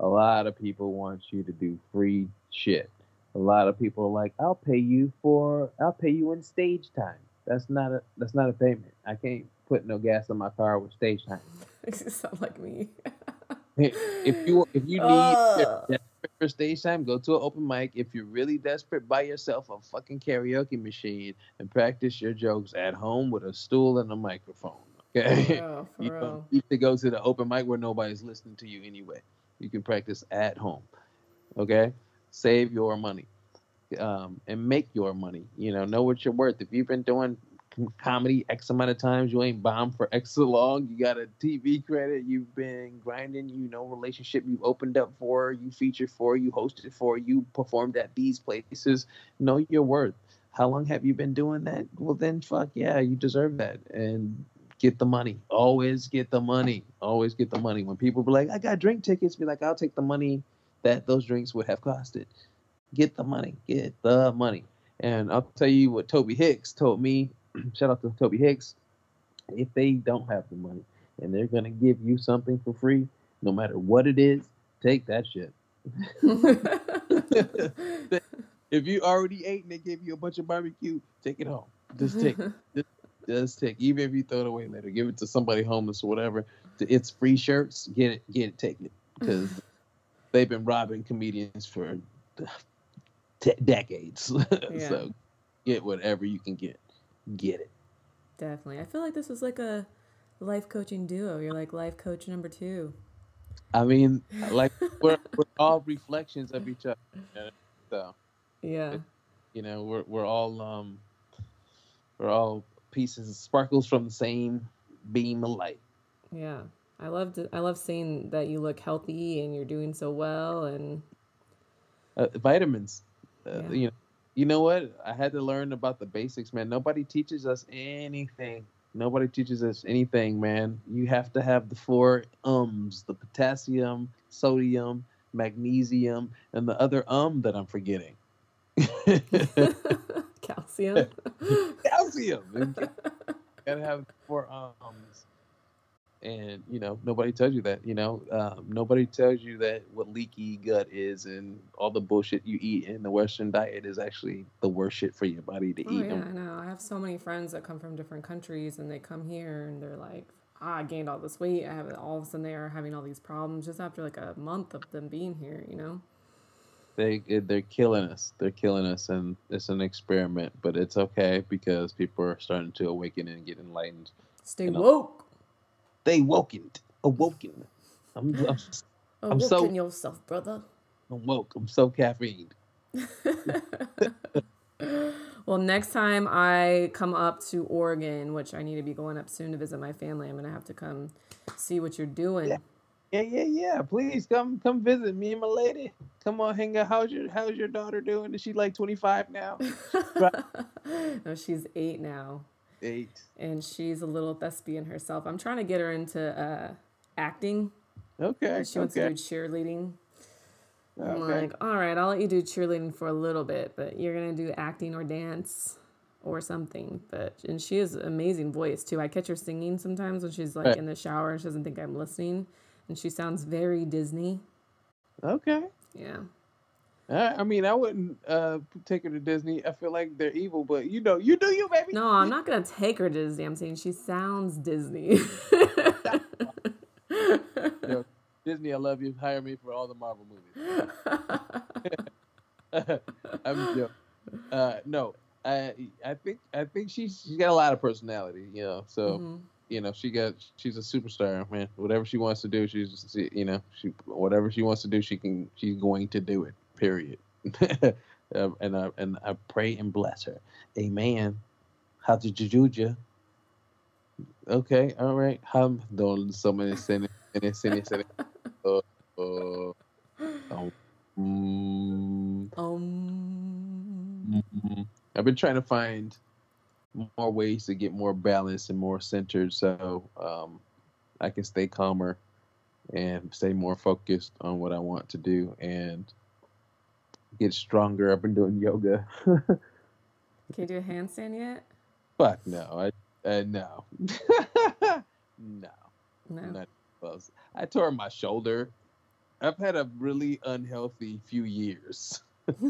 A lot of people want you to do free shit a lot of people are like, "I'll pay you for, I'll pay you in stage time." That's not a, that's not a payment. I can't put no gas in my car with stage time. you sound like me. if you if you need desperate for stage time, go to an open mic. If you're really desperate, buy yourself a fucking karaoke machine and practice your jokes at home with a stool and a microphone. Okay, Bro, for you real. don't need to go to the open mic where nobody's listening to you anyway. You can practice at home. Okay, save your money um, and make your money. You know, know what you're worth. If you've been doing comedy X amount of times, you ain't bombed for X so long. You got a TV credit. You've been grinding. You know, relationship you've opened up for. You featured for. You hosted for. You performed at these places. Know your worth. How long have you been doing that? Well, then, fuck yeah, you deserve that. And get the money. Always get the money. Always get the money. When people be like, I got drink tickets, be like, I'll take the money that those drinks would have costed get the money, get the money. And I'll tell you what Toby Hicks told me. Shout out to Toby Hicks. If they don't have the money and they're gonna give you something for free, no matter what it is, take that shit. if you already ate and they gave you a bunch of barbecue, take it home. Just take it. Just, just take. Even if you throw it away later, give it to somebody homeless or whatever. It's free shirts. Get it. Get it. Take it. Because they've been robbing comedians for decades. Yeah. so get whatever you can get. Get it. Definitely. I feel like this was like a life coaching duo. You're like life coach number two. I mean, like we're, we're all reflections of each other. you know? So Yeah. you know, we're we're all um, we're all pieces, sparkles from the same beam of light. Yeah. I loved. I love seeing that you look healthy and you're doing so well and Uh, vitamins. Uh, Yeah. You know, you know what? I had to learn about the basics, man. Nobody teaches us anything. Nobody teaches us anything, man. You have to have the four ums: the potassium, sodium, magnesium, and the other um that I'm forgetting. calcium. Calcium. You gotta have four ums. And you know, nobody tells you that. You know, um, nobody tells you that what leaky gut is, and all the bullshit you eat in the Western diet is actually the worst shit for your body to Oh eat. yeah, I know. I have so many friends that come from different countries and they come here and they're like, ah, I gained all this weight. I have all of a sudden they are having all these problems just after like a month of them being here, you know? They they're killing us. They're killing us, and it's an experiment, but it's okay because people are starting to awaken and get enlightened. Stay woke. They woken, awoken. I'm, I'm, I'm Awoken so- yourself, brother. I'm woke. I'm so caffeined. well, next time I come up to Oregon, which I need to be going up soon to visit my family, I'm gonna have to come see what you're doing. Yeah. Yeah, yeah, yeah. Please come, come visit me and my lady. Come on, hang out. How's your How's your daughter doing? Is she like 25 now? no, she's eight now, Eight. and she's a little thespian herself. I'm trying to get her into uh, acting. Okay. She wants okay. to do cheerleading. I'm like, all right, I'll let you do cheerleading for a little bit, but you're gonna do acting or dance or something. But and she has an amazing voice too. I catch her singing sometimes when she's like Right. in the shower and she doesn't think I'm listening, and she sounds very Disney. okay. Yeah. I mean, I wouldn't uh, take her to Disney. I feel like they're evil, but you know, you do you, baby. No, I'm not gonna take her to Disney. I'm saying she sounds Disney. Yo, Disney, I love you. Hire me for all the Marvel movies. I'm joking. Uh, no, I I think I think she's she's got a lot of personality, you know. So Mhm. you know, she got she's a superstar, man. Whatever she wants to do, she's you know, she whatever she wants to do, she can she's going to do it. Period. Um, and I and I pray and bless her. Amen. How did you do, ya? Okay, all right. How don't so many sin sin sin sin. Uh, uh, um, mm, Um. Mhm. I've been trying to find more ways to get more balanced and more centered so um, I can stay calmer and stay more focused on what I want to do and get stronger. I've been doing yoga. Can you do a handstand yet? Fuck no. I, uh, no. no. No. Not close. I tore my shoulder. I've had a really unhealthy few years.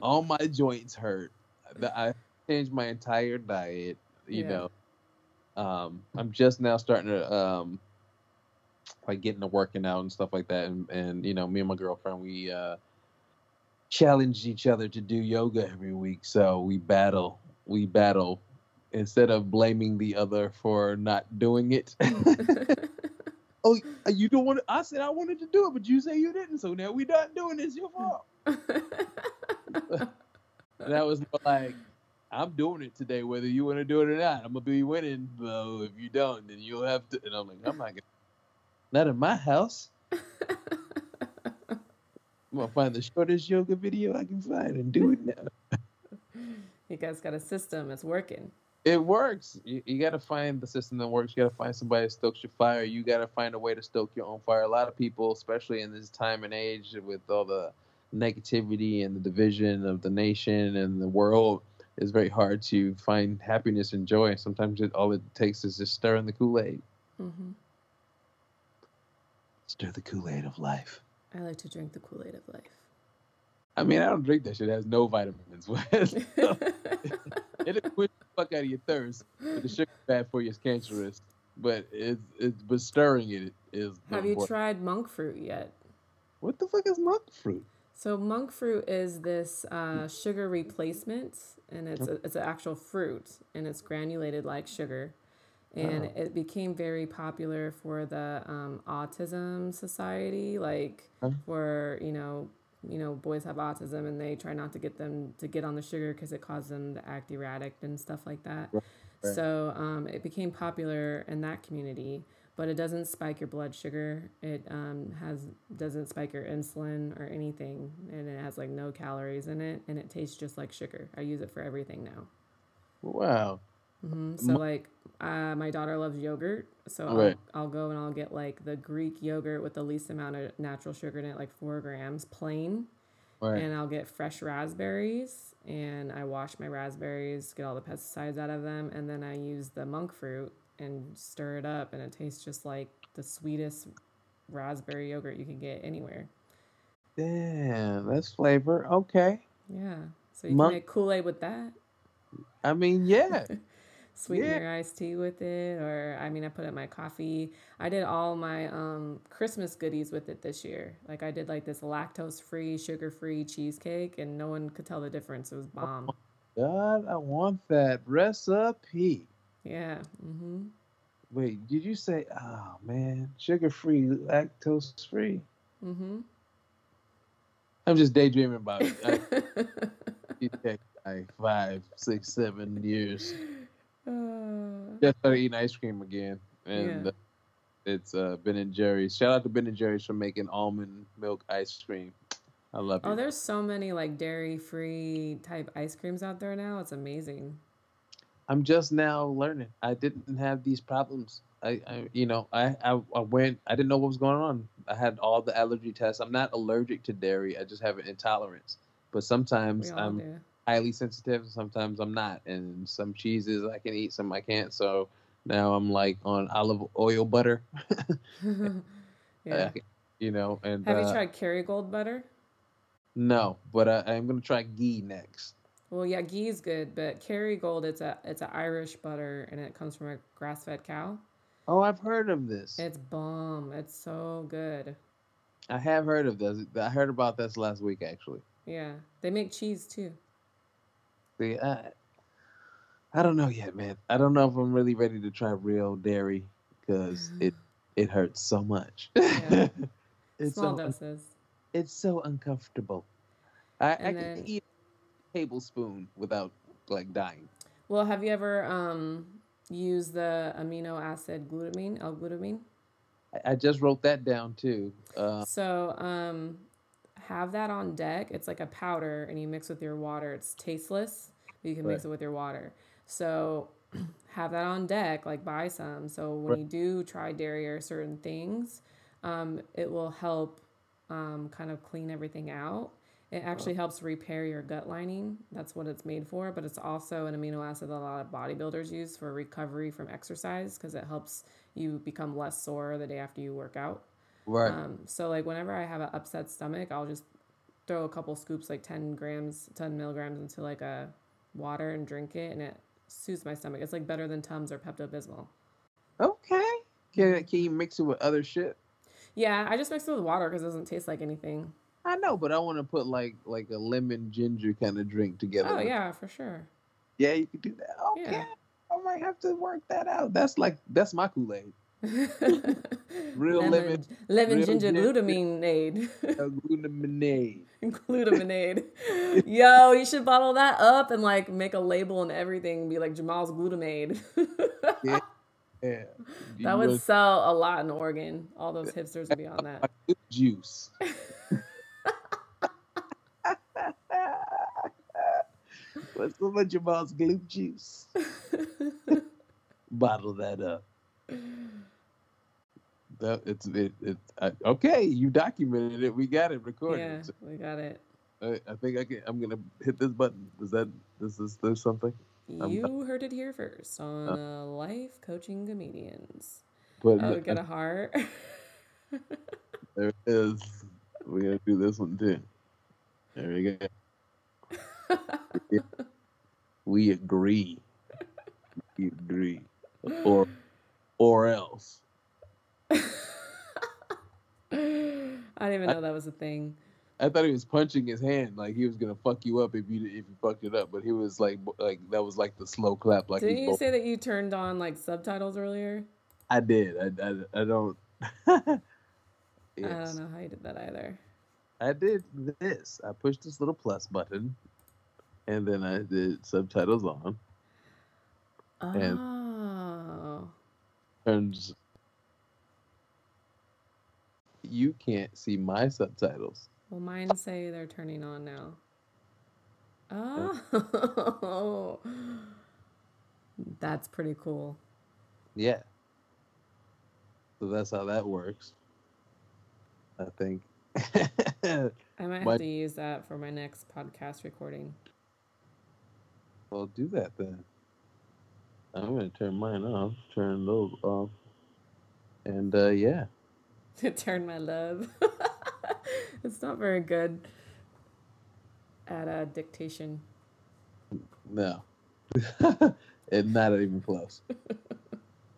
all my joints hurt. I changed my entire diet. You Yeah. know, um, I'm just now starting to um, like getting to working out and stuff like that. And and you know, me and my girlfriend we uh, challenge each other to do yoga every week. So we battle. We battle instead of blaming the other for not doing it. oh, uh, you don't want. To, I said I wanted to do it, but you say you didn't. So now we're not doing it. It's your fault. that was like, I'm doing it today, whether you want to do it or not. I'm gonna be winning, though. If you don't, then you'll have to. And I'm like, I'm not gonna. Not in my house. I'm gonna find the shortest yoga video I can find and do it now. you guys got a system. It's working. It works. You, you got to find the system that works. You got to find somebody that stokes your fire. You got to find a way to stoke your own fire. A lot of people, especially in this time and age with all the negativity and the division of the nation and the world, it's very hard to find happiness and joy. Sometimes it, all it takes is just stirring the Kool Aid. Mm-hmm. Stir the Kool Aid of life. I like to drink the Kool Aid of life. I mean, I don't drink that shit. It has no vitamins. It'll quench the fuck out of your thirst. But the sugar bad for you is cancerous. But it's it's but stirring it is. Have you tried monk fruit yet? What the fuck is monk fruit? So monk fruit is this uh, sugar replacement, and it's a, it's an actual fruit, and it's granulated like sugar, and oh. it became very popular for the um, autism society, like huh? for you know you know boys have autism and they try not to get them to get on the sugar because it causes them to act erratic and stuff like that. Right. So um, it became popular in that community but it doesn't spike your blood sugar. It um, has doesn't spike your insulin or anything, and it has like no calories in it, and it tastes just like sugar. I use it for everything now. Wow. Mm-hmm. So like, uh, my daughter loves yogurt, so right. I'll, I'll go and I'll get like the Greek yogurt with the least amount of natural sugar in it, like four grams, plain. Right. And I'll get fresh raspberries, and I wash my raspberries, get all the pesticides out of them, and then I use the monk fruit and stir it up, and it tastes just like the sweetest raspberry yogurt you can get anywhere. Damn, that's flavor. Okay. Yeah. So you Monk- can make Kool Aid with that. I mean, yeah. Sweeten yeah. your iced tea with it, or I mean, I put it in my coffee. I did all my um, Christmas goodies with it this year. Like I did like this lactose free, sugar free cheesecake, and no one could tell the difference. It was bomb. Oh God, I want that recipe. Yeah. Mm-hmm. Wait, did you say? Oh man, sugar free, lactose free. Mm-hmm. I'm just daydreaming about it. I, like five, six, seven years. Uh, just started eating ice cream again, and yeah. uh, it's uh, Ben and Jerry's. Shout out to Ben and Jerry's for making almond milk ice cream. I love it. Oh, there's so many like dairy free type ice creams out there now. It's amazing. I'm just now learning. I didn't have these problems. I, I you know, I, I, I went. I didn't know what was going on. I had all the allergy tests. I'm not allergic to dairy. I just have an intolerance. But sometimes I'm do. Highly sensitive. Sometimes I'm not. And some cheeses I can eat, some I can't. So now I'm like on olive oil butter. yeah. you know, and have uh, you tried Kerrygold butter? No, but I, I'm gonna try ghee next. Well, yeah, ghee is good, but Kerrygold it's a it's an Irish butter and it comes from a grass fed cow. Oh, I've heard of this. It's bomb. It's so good. I have heard of this. I heard about this last week actually. Yeah, they make cheese too. I, I don't know yet, man. I don't know if I'm really ready to try real dairy because it it hurts so much. Yeah. it's Small so, doses. It's so uncomfortable. I, I then, can eat a tablespoon without like dying. Well, have you ever um, used the amino acid glutamine, L-glutamine? I, I just wrote that down too. Uh, so um, have that on deck. It's like a powder, and you mix with your water. It's tasteless. you can right. mix it with your water. So have that on deck. Like buy some. So when right. you do try dairy or certain things, um, it will help um, kind of clean everything out. It actually helps repair your gut lining. That's what it's made for, but it's also an amino acid that a lot of bodybuilders use for recovery from exercise because it helps you become less sore the day after you work out. Right. Um, so like whenever I have an upset stomach, I'll just throw a couple scoops, like ten grams, ten milligrams, into like a water and drink it, and it soothes my stomach. It's like better than Tums or Pepto Bismol. Okay. Can can you mix it with other shit? Yeah, I just mix it with water because it doesn't taste like anything. I know, but I want to put like like a lemon ginger kind of drink together. Oh yeah, for sure. yeah, you could do that. Okay, Yeah. I might have to work that out. That's like that's my Kool Aid. Real lemon, lemon- lemon real ginger glutamine Lemonade. Glutaminade. Yo, you should bottle that up and like make a label and everything. Be like Jamal's glutamate. Yeah. Yeah. That would sell a lot in Oregon. All those hipsters would be on that. juice. What's so much about glue juice? Bottle that up. That it's it, it I, okay. You documented it. We got it recorded. yeah, So we got it. I, I think I can. I'm gonna hit this button. Is that this is there something? I'm You heard it here first on uh, Life Coaching Comedians. But get a heart. there it is. We're gonna do this one too. There we go. We agree. We agree. Or or else. I didn't even know that was a thing. I thought he was punching his hand like he was gonna fuck you up if you if you fucked it up, but he was like like that was like the slow clap like Didn't you both- say that you turned on like subtitles earlier? I did. I, I, I don't. I don't know how you did that either. I did this. I pushed this little plus button, and then I did subtitles on. And- Oh. Turns. You can't see my subtitles. Well, mine say they're turning on now. Oh. oh. That's pretty cool. Yeah. So that's how that works. I think. I might My- have to use that for my next podcast recording. well, do that then. I'm gonna turn mine off. Turn those off. And uh, yeah. Turn my love. it's not very good at uh, dictation. No. and not even close.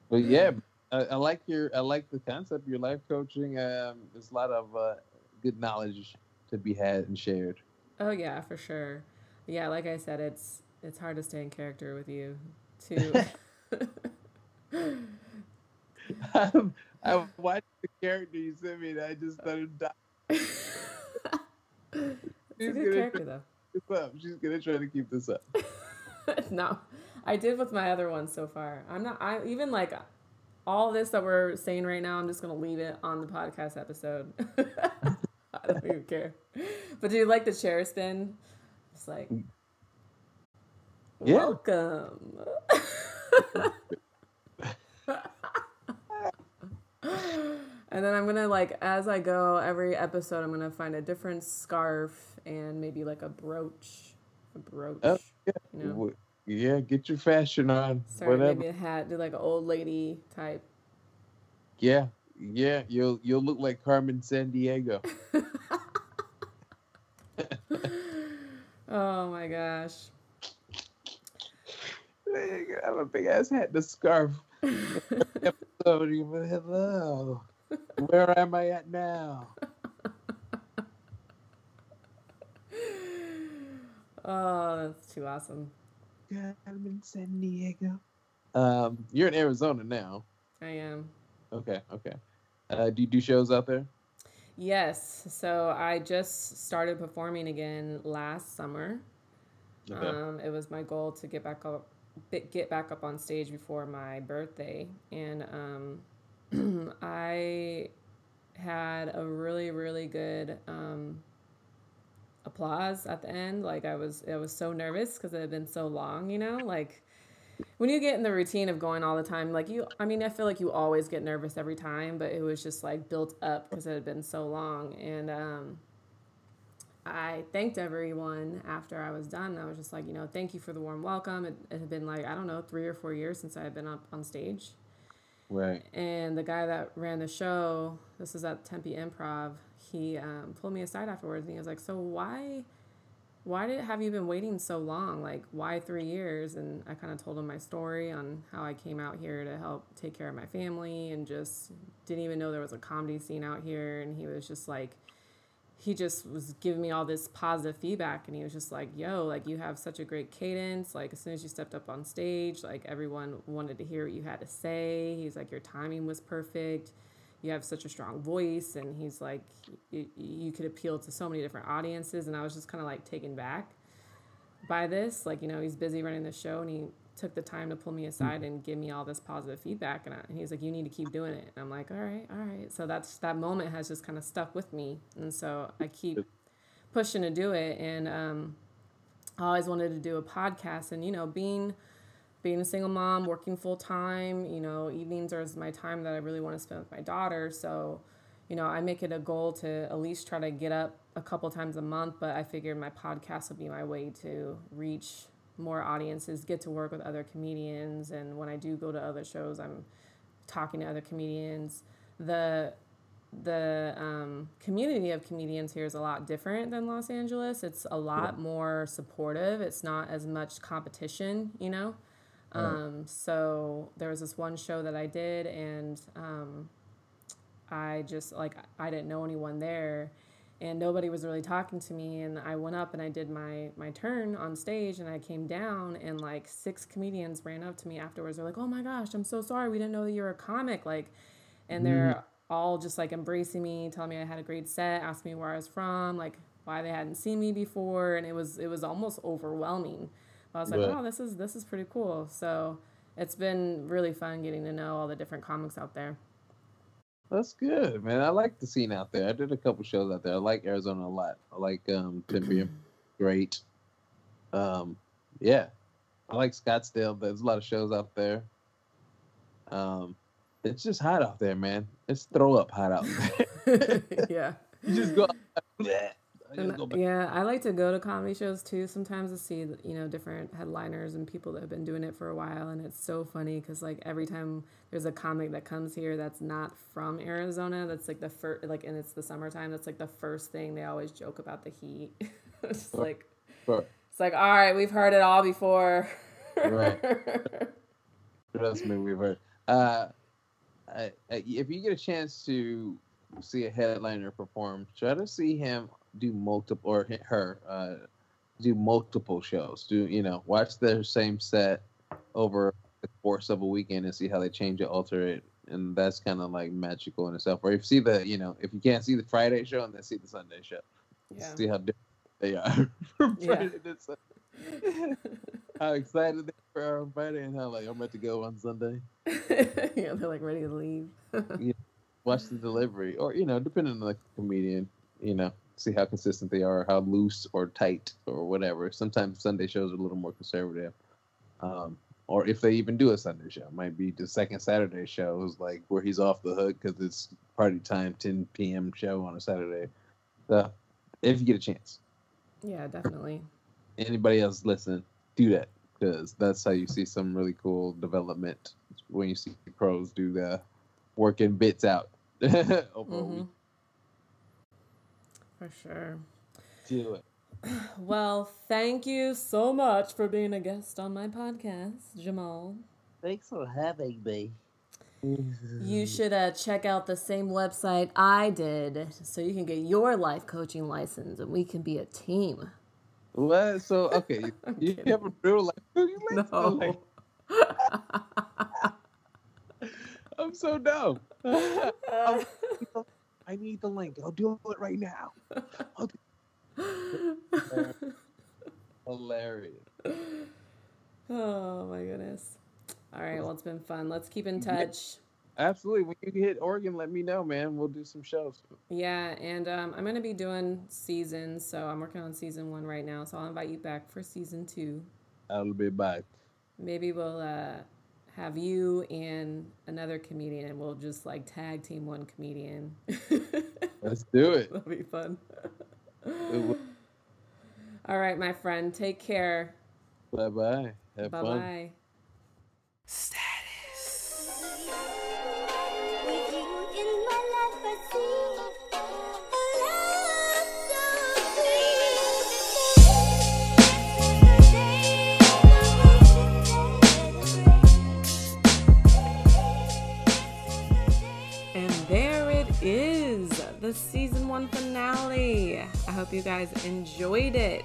but yeah, I, I like your I like the concept of your life coaching. Um, there's a lot of uh, good knowledge to be had and shared. Oh yeah, for sure. Yeah, like I said, it's it's hard to stay in character with you. Too. Um, I watched the character you sent me and I just started dying. it's a She's good gonna character though. this up. She's gonna try to keep this up. no, I did with my other ones so far. I'm not. I even like all this that we're saying right now. I'm just gonna leave it on the podcast episode. I don't even care. But do you like the chair spin? It's like, Yeah. welcome. and then I'm gonna like as I go every episode, I'm gonna find a different scarf and maybe like a brooch, a brooch. Oh, yeah. You know? Yeah, get your fashion on. Whatever. maybe a hat, do like an old lady type. Yeah, yeah. You'll you'll look like Carmen Sandiego. oh my gosh. I have a big ass hat, and a scarf. So you hello. Where am I at now? oh, that's too awesome. I'm in San Diego. Um, you're in Arizona now. I am. Okay, okay. Uh, do you do shows out there? Yes. So I just started performing again last summer. Okay. Um, it was my goal to get back up, get back up on stage before my birthday, and um, I had a really, really good um, applause at the end. Like I was, I was so nervous because it had been so long. You know, like when you get in the routine of going all the time, like you, I mean, I feel like you always get nervous every time, but it was just like built up because it had been so long, and um, I thanked everyone after I was done. I was just like, you know, thank you for the warm welcome. It, it had been like, I don't know, three or four years since I had been up on stage. right. And the guy that ran the show, this is at Tempe Improv, he um, pulled me aside afterwards and he was like, so why why did have you been waiting so long? Like, why three years? And I kind of told him my story on how I came out here to help take care of my family and just didn't even know there was a comedy scene out here. And he was just like, he just was giving me all this positive feedback and he was just like yo like you have such a great cadence. Like as soon as you stepped up on stage like everyone wanted to hear what you had to say. He's like your timing was perfect. You have such a strong voice. And he's like you, you could appeal to so many different audiences. And i was just kind of like taken back by this. Like you know he's busy running the show and he took the time to pull me aside and give me all this positive feedback and, I, and he's like you need to keep doing it. And i'm like all right all right. So that's that moment has just kind of stuck with me and so i keep pushing to do it and um, i always wanted to do a podcast and you know being being a single mom working full time you know evenings are my time that i really want to spend with my daughter so you know i make it a goal to at least try to get up a couple times a month but i figured my podcast would be my way to reach more audiences, get to work with other comedians, and when I do go to other shows, I'm talking to other comedians. The the um, community of comedians here is a lot different than Los Angeles. It's a lot yeah. more supportive. It's not as much competition, you know. Um, so there was this one show that I did, and um, I just like I didn't know anyone there, and nobody was really talking to me and i went up and i did my my turn on stage and i came down and like six comedians ran up to me afterwards. They're like oh my gosh i'm so sorry. We didn't know that you're a comic like and they're mm. all just like embracing me telling me i had a great set asking me where i was from like why they hadn't seen me before and it was it was almost overwhelming. But i was like oh this is this is pretty cool. So it's been really fun getting to know all the different comics out there that's good, man. I like the scene out there. I did a couple shows out there. I like Arizona a lot. I like um Tempe, great. Um, yeah, I like Scottsdale. There's a lot of shows out there. Um, it's just hot out there, man. It's throw up hot out there. yeah. you just go. Yeah, I like to go to comedy shows too sometimes to see you know different headliners and people that have been doing it for a while, and it's so funny because like every time there's a comic that comes here that's not from Arizona, that's like the first like and it's the summertime. That's like the first thing they always joke about the heat. it's sure. like sure. it's like all right, we've heard it all before. right. Trust me, we've heard. Uh, I, I, if you get a chance to see a headliner perform, try to see him do multiple or her uh, do multiple shows. Do you know watch their same set over the course of a weekend and see how they change it, alter it, and that's kind of like magical in itself. Or if you see the you know if you can't see the Friday show and then see the Sunday show, yeah. see how different they are from Friday yeah. to Sunday. how excited they are on Friday and how like I'm about to go on Sunday. yeah, they're like ready to leave. yeah, watch the delivery, or you know, depending on the comedian, you know, see how consistent they are, how loose or tight or whatever. Sometimes Sunday shows are a little more conservative. Um, or if they even do a Sunday show, it might be the second Saturday show is like where he's off the hook because it's party time, 10 p.m. show on a Saturday. So if you get a chance. Yeah, definitely. Anybody else listen, do that because that's how you see some really cool development when you see the pros do the working bits out over mm-hmm. a week. For sure. Do it. Well, thank you so much for being a guest on my podcast, Jamal. Thanks for having me. You should uh, check out the same website I did so you can get your life coaching license and we can be a team. What? So, okay, you have a real life coaching license? No. I'm so dumb. I'm, I need the link. I'll do it right now. Hilarious. Oh my goodness. All right, well it's been fun. Let's keep in touch. Absolutely. When you hit Oregon, let me know, man. We'll do some shows. Yeah, and um, I'm gonna be doing seasons, so I'm working on season one right now. So I'll invite you back for season two. I'll be back. Maybe we'll uh, have you and another comedian and we'll just like tag team one comedian. Let's do it. That'll be fun. All right, my friend. Take care. Bye bye. Have bye fun. Bye bye. I hope you guys enjoyed it.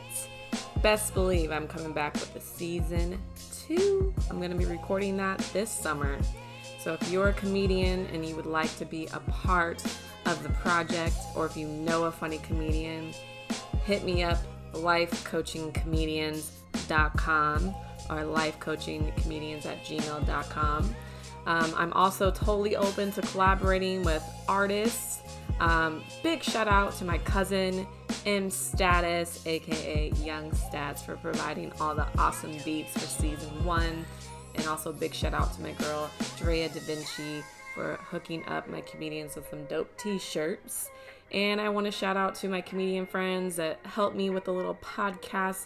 Best believe I'm coming back with a season two. I'm going to be recording that this summer. So if you're a comedian and you would like to be a part of the project, or if you know a funny comedian, hit me up lifecoachingcomedians.com or lifecoachingcomedians at gmail.com. Um, I'm also totally open to collaborating with artists. Um, big shout out to my cousin M Status, aka Young Stats, for providing all the awesome beats for season one. And also big shout out to my girl Drea Da Vinci for hooking up my comedians with some dope t-shirts. And I want to shout out to my comedian friends that helped me with the little podcast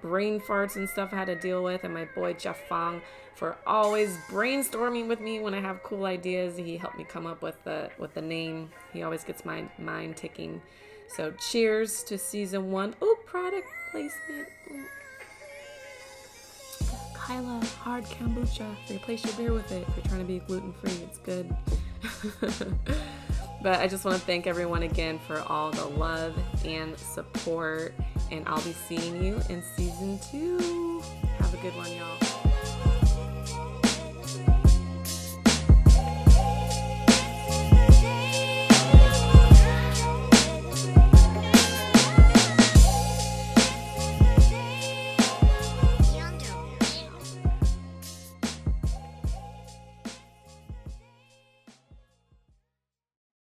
brain farts and stuff I had to deal with, and my boy Jeff Fong for always brainstorming with me when I have cool ideas. He helped me come up with the with the name. He always gets my mind ticking. So cheers to season one. Oh, product placement. Ooh. Kyla hard kombucha. Replace your beer with it if you're trying to be gluten free. It's good. but I just want to thank everyone again for all the love and support. And I'll be seeing you in season two.